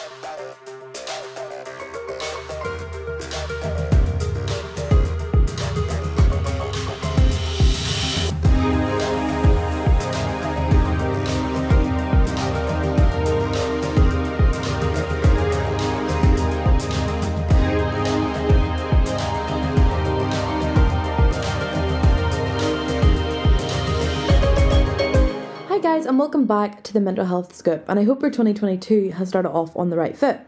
Thank you. Guys, and welcome back to the Mental Health Scoop. And I hope your 2022 has started off on the right foot.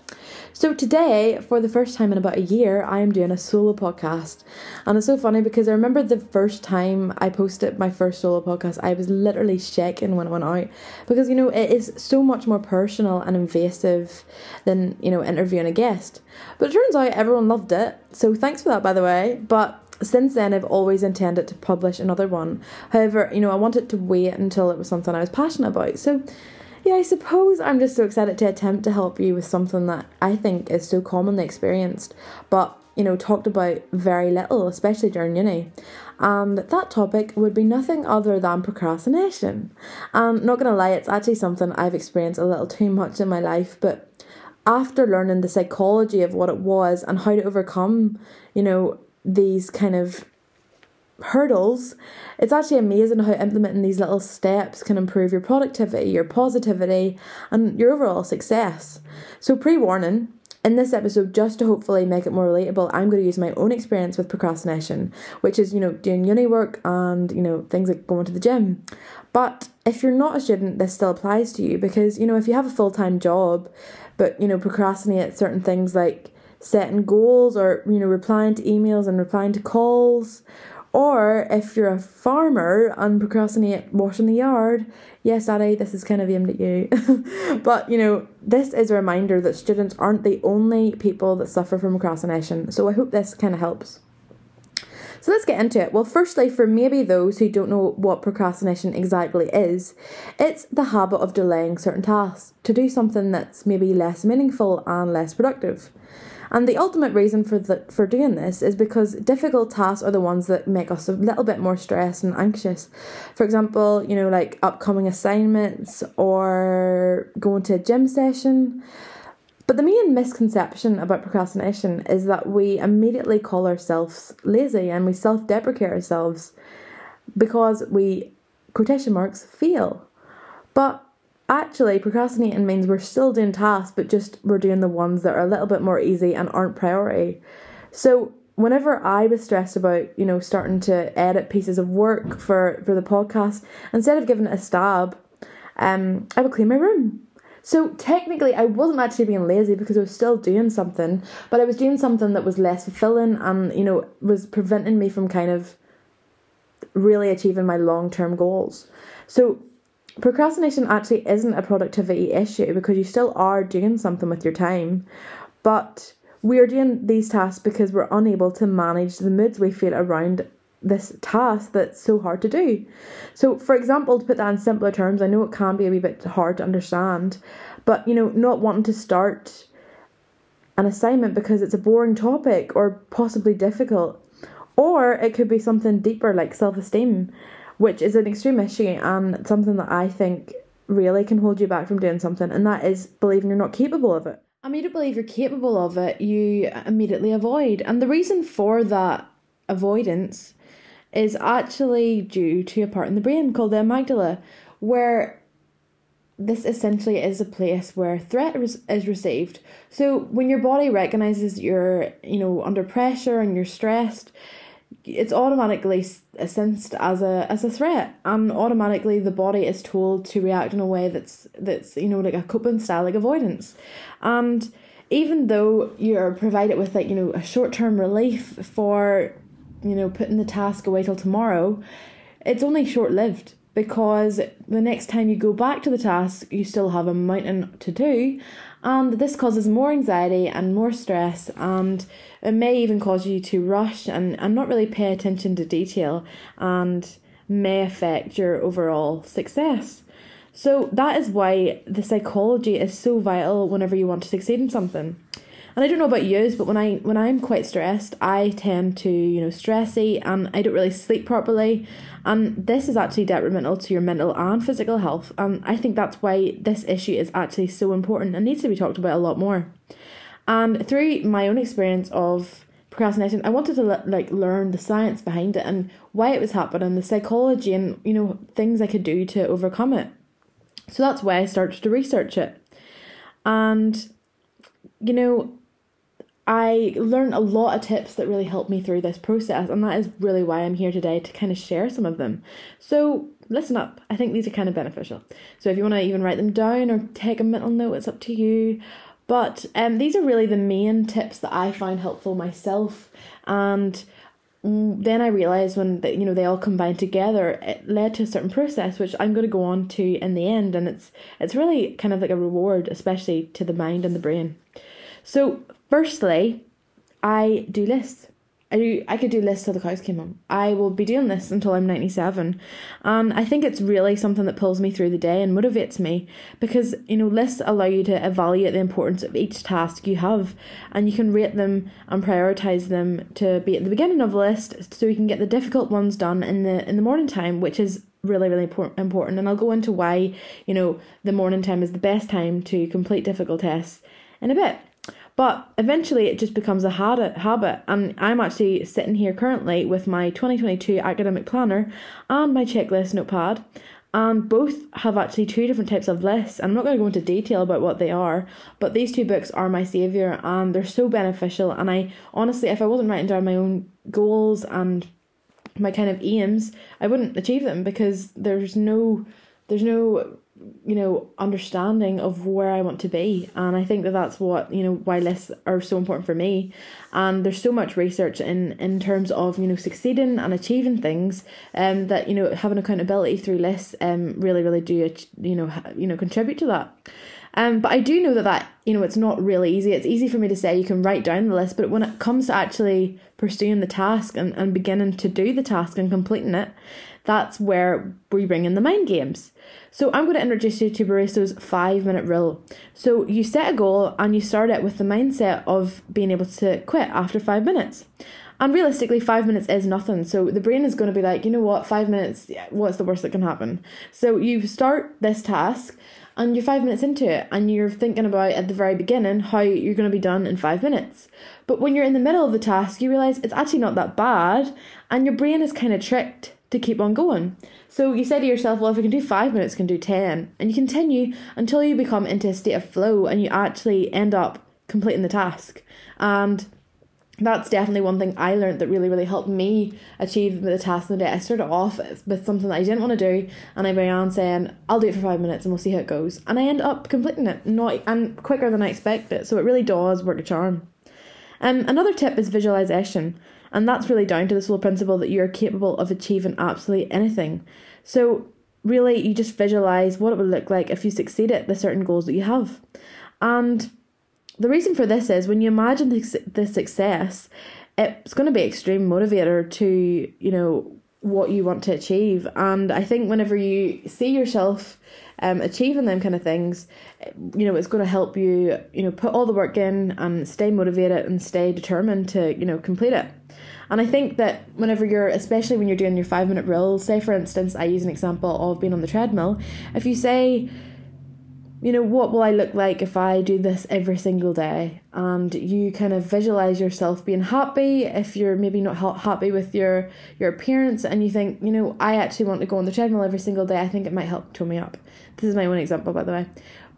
So, today, for the first time in about a year, I am doing a solo podcast. And it's so funny because I remember the first time I posted my first solo podcast, I was literally shaking when it went out because, you know, it is so much more personal and invasive than, you know, interviewing a guest. But it turns out everyone loved it. So, thanks for that, by the way. But since then, I've always intended to publish another one. However, you know, I wanted to wait until it was something I was passionate about. So, yeah, I suppose I'm just so excited to attempt to help you with something that I think is so commonly experienced, but you know, talked about very little, especially during uni. And that topic would be nothing other than procrastination. And not gonna lie, it's actually something I've experienced a little too much in my life, but after learning the psychology of what it was and how to overcome, you know, these kind of hurdles, it's actually amazing how implementing these little steps can improve your productivity, your positivity, and your overall success. So, pre warning, in this episode, just to hopefully make it more relatable, I'm going to use my own experience with procrastination, which is, you know, doing uni work and, you know, things like going to the gym. But if you're not a student, this still applies to you because, you know, if you have a full time job, but, you know, procrastinate certain things like setting goals or you know replying to emails and replying to calls. Or if you're a farmer and procrastinate washing the yard yes daddy this is kind of aimed at you. But you know this is a reminder that students aren't the only people that suffer from procrastination. So i hope this kind of helps so let's get into it. Well, firstly, for maybe those who don't know what procrastination exactly is, it's the habit of delaying certain tasks to do something that's maybe less meaningful and less productive. And the ultimate reason for the, for doing this is because difficult tasks are the ones that make us a little bit more stressed and anxious. For example, you know, like upcoming assignments or going to a gym session. But the main misconception about procrastination is that we immediately call ourselves lazy and we self deprecate ourselves because we, quotation marks, fail. But actually procrastinating means we're still doing tasks but just we're doing the ones that are a little bit more easy and aren't priority so whenever i was stressed about you know starting to edit pieces of work for for the podcast instead of giving it a stab um i would clean my room so technically i wasn't actually being lazy because i was still doing something but i was doing something that was less fulfilling and you know was preventing me from kind of really achieving my long-term goals. So procrastination actually isn't a productivity issue because you still are doing something with your time, but we are doing these tasks because we're unable to manage the moods we feel around this task that's so hard to do. So, for example, to put that in simpler terms, I know it can be a wee bit hard to understand, but you know, not wanting to start an assignment because it's a boring topic or possibly difficult, or it could be something deeper like self esteem which is an extreme issue and something that I think really can hold you back from doing something, and that is believing you're not capable of it. I mean, don't believe you're capable of it, you immediately avoid. And the reason for that avoidance is actually due to a part in the brain called the amygdala, where this essentially is a place where threat is received. So when your body recognizes you're, you know, under pressure and you're stressed, it's automatically sensed as a as a threat and automatically the body is told to react in a way that's that's you know like a coping style like avoidance and even though you're provided with like you know a short-term relief for you know putting the task away till tomorrow it's only short-lived because the next time you go back to the task you still have a mountain to do and this causes more anxiety and more stress and it may even cause you to rush and, and not really pay attention to detail and may affect your overall success. So that is why the psychology is so vital whenever you want to succeed in something. And I don't know about yous, but when I when I'm quite stressed, I tend to you know stressy and I don't really sleep properly, and this is actually detrimental to your mental and physical health. And I think that's why this issue is actually so important and needs to be talked about a lot more. And through my own experience of procrastination, I wanted to like learn the science behind it and why it was happening, the psychology, and you know things I could do to overcome it. So that's why I started to research it. And, you know, I learned a lot of tips that really helped me through this process, and that is really why I'm here today to kind of share some of them. So, listen up. I think these are kind of beneficial. So, if you want to even write them down or take a mental note, it's up to you. But um, these are really the main tips that I find helpful myself, and Mm, then I realized when the, you know they all combined together, it led to a certain process which I'm going to go on to in the end, and it's it's really kind of like a reward, especially to the mind and the brain. So, firstly, I do lists. I do I could do lists till the cows came home. I will be doing this until I'm 97. And I think it's really something that pulls me through the day and motivates me because you know lists allow you to evaluate the importance of each task you have and you can rate them and prioritize them to be at the beginning of the list so you can get the difficult ones done in the in the morning time, which is really really important and I'll go into why, you know, the morning time is the best time to complete difficult tests in a bit. But eventually it just becomes a habit, habit. And I'm actually sitting here currently with my 2022 academic planner and my checklist notepad. And both have actually two different types of lists. I'm not going to go into detail about what they are, but these two books are my savior and they're so beneficial. And I honestly, if I wasn't writing down my own goals and my kind of aims, I wouldn't achieve them because there's no there's no you know understanding of where I want to be. And I think that that's what you know why lists are so important for me. And there's so much research in in terms of you know succeeding and achieving things um that you know having accountability through lists um really really do you know you know contribute to that. Um, but I do know that that you know it's not really easy. It's easy for me to say you can write down the list, but when it comes to actually pursuing the task and, and beginning to do the task and completing it, that's where we bring in the mind games. So I'm going to introduce you to Barristo's five minute rule. So you set a goal and you start it with the mindset of being able to quit after five minutes. And realistically, five minutes is nothing. So the brain is going to be like, you know what, five minutes, what's the worst that can happen? So you start this task and you're five minutes into it and you're thinking about at the very beginning how you're going to be done in five minutes. But when you're in the middle of the task, you realize it's actually not that bad and your brain is kind of tricked to keep on going. So you say to yourself, well, if I can do five minutes, I can do 10. And you continue until you become into a state of flow and you actually end up completing the task. And that's definitely one thing I learned that really, really helped me achieve the task in the day. I started off with something that I didn't want to do, and I began saying, I'll do it for five minutes and we'll see how it goes. And I end up completing it, not and quicker than I expected. So it really does work a charm. Um, another tip is visualization. And that's really down to the sole principle that you're capable of achieving absolutely anything. So, really, you just visualize what it would look like if you succeed at the certain goals that you have. And the reason for this is when you imagine the, the success, it's going to be extreme motivator to, you know, what you want to achieve. And I think whenever you see yourself um, achieving them kind of things, you know, it's going to help you, you know, put all the work in and stay motivated and stay determined to, you know, complete it. And I think that whenever you're, especially when you're doing your five minute rule, say for instance, I use an example of being on the treadmill, if you say, you know, what will I look like if I do this every single day? And you kind of visualize yourself being happy. If you're maybe not happy with your your appearance, and you think, you know, I actually want to go on the treadmill every single day, I think it might help tone me up. This is my own example, by the way.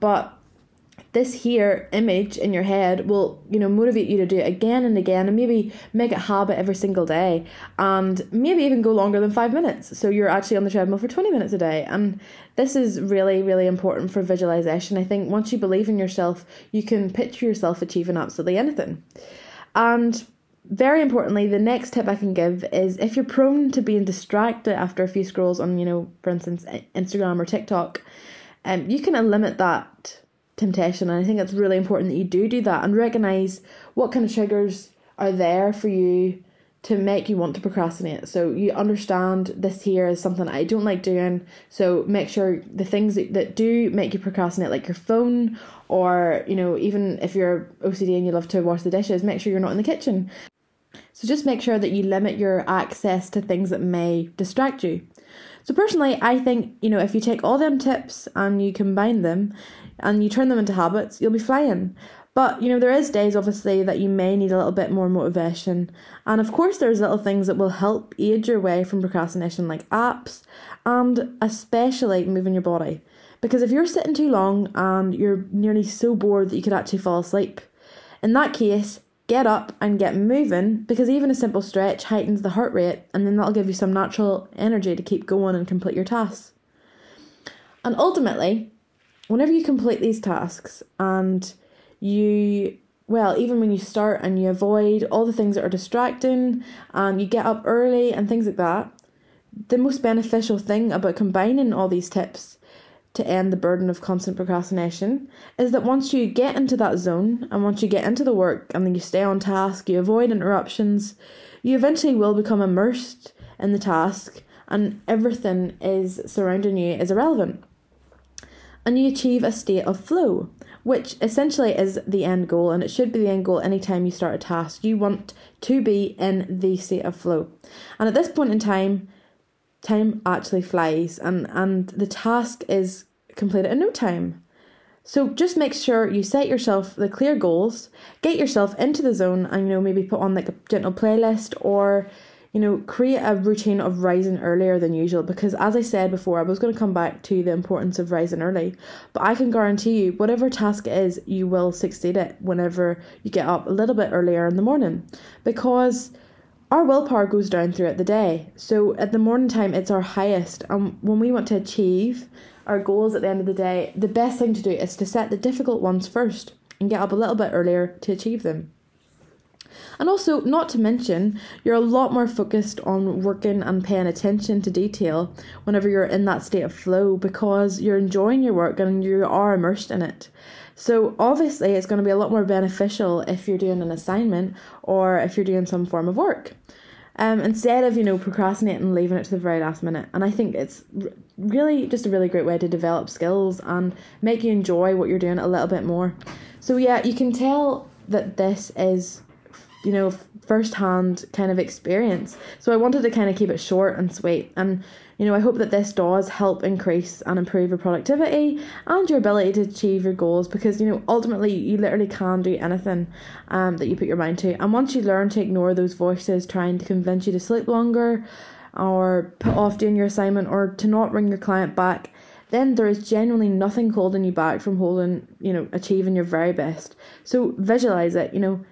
But this here image in your head will you know motivate you to do it again and again and maybe make it habit every single day and maybe even go longer than five minutes. So you're actually on the treadmill for 20 minutes a day. And this is really really important for visualization. I think once you believe in yourself you can picture yourself achieving absolutely anything. And very importantly the next tip i can give is if you're prone to being distracted after a few scrolls on you know for instance instagram or tiktok um, you can limit that temptation. And I think it's really important that you do do that and recognize what kind of triggers are there for you to make you want to procrastinate. So you understand this here is something I don't like doing. So make sure the things that, that do make you procrastinate, like your phone, or you know, even if you're OCD and you love to wash the dishes, make sure you're not in the kitchen. So just make sure that you limit your access to things that may distract you. So personally, I think, you know, if you take all them tips and you combine them and you turn them into habits, you'll be flying. But you know, there is days obviously that you may need a little bit more motivation. And of course there's little things that will help aid your way from procrastination like apps and especially moving your body. Because if you're sitting too long and you're nearly so bored that you could actually fall asleep, in that case, get up and get moving because even a simple stretch heightens the heart rate and then that'll give you some natural energy to keep going and complete your tasks. And ultimately, whenever you complete these tasks and you well, even when you start and you avoid all the things that are distracting and you get up early and things like that, the most beneficial thing about combining all these tips to end the burden of constant procrastination is that once you get into that zone and once you get into the work and then you stay on task, you avoid interruptions, you eventually will become immersed in the task and everything is surrounding you is irrelevant. And you achieve a state of flow which essentially is the end goal, and it should be the end goal anytime you start a task. You want to be in the state of flow. And at this point in time, time actually flies, and, and the task is completed in no time. So just make sure you set yourself the clear goals, get yourself into the zone, and you know maybe put on like a gentle playlist or you know, create a routine of rising earlier than usual because, as I said before, I was going to come back to the importance of rising early. But I can guarantee you, whatever task is, you will succeed it whenever you get up a little bit earlier in the morning because our willpower goes down throughout the day. So, at the morning time, it's our highest. And when we want to achieve our goals at the end of the day, the best thing to do is to set the difficult ones first and get up a little bit earlier to achieve them. And also, not to mention, you're a lot more focused on working and paying attention to detail whenever you're in that state of flow because you're enjoying your work and you are immersed in it. So, obviously, it's going to be a lot more beneficial if you're doing an assignment or if you're doing some form of work. Um, instead of you know procrastinating and leaving it to the very last minute and i think it's really just a really great way to develop skills and make you enjoy what you're doing a little bit more so yeah you can tell that this is you know, first hand kind of experience. So I wanted to kind of keep it short and sweet. And, you know, I hope that this does help increase and improve your productivity and your ability to achieve your goals because, you know, ultimately you literally can do anything um, that you put your mind to. And once you learn to ignore those voices trying to convince you to sleep longer or put off doing your assignment or to not ring your client back, then there is genuinely nothing holding you back from holding, you know, achieving your very best. So visualize it, you know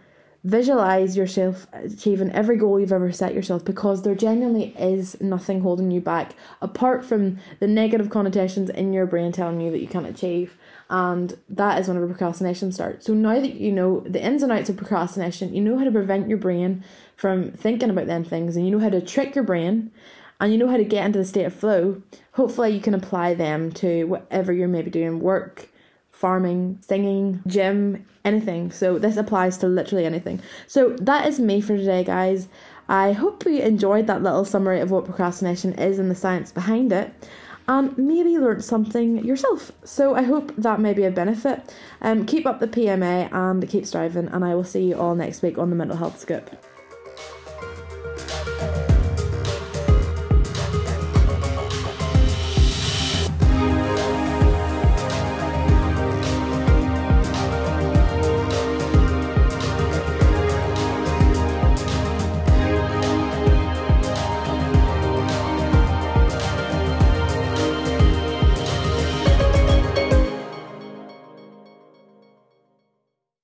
visualize yourself achieving every goal you've ever set yourself because there genuinely is nothing holding you back apart from the negative connotations in your brain telling you that you can't achieve. And that is whenever procrastination starts. So now that you know the ins and outs of procrastination you know how to prevent your brain from thinking about them things and you know how to trick your brain and you know how to get into the state of flow. Hopefully you can apply them to whatever you're maybe doing work farming, singing, gym, anything. So this applies to literally anything. So that is me for today, guys. I hope you enjoyed that little summary of what procrastination is and the science behind it. And maybe learned something yourself. So I hope that may be a benefit. Um, keep up the PMA and keep striving, and I will see you all next week on the Mental Health Scoop.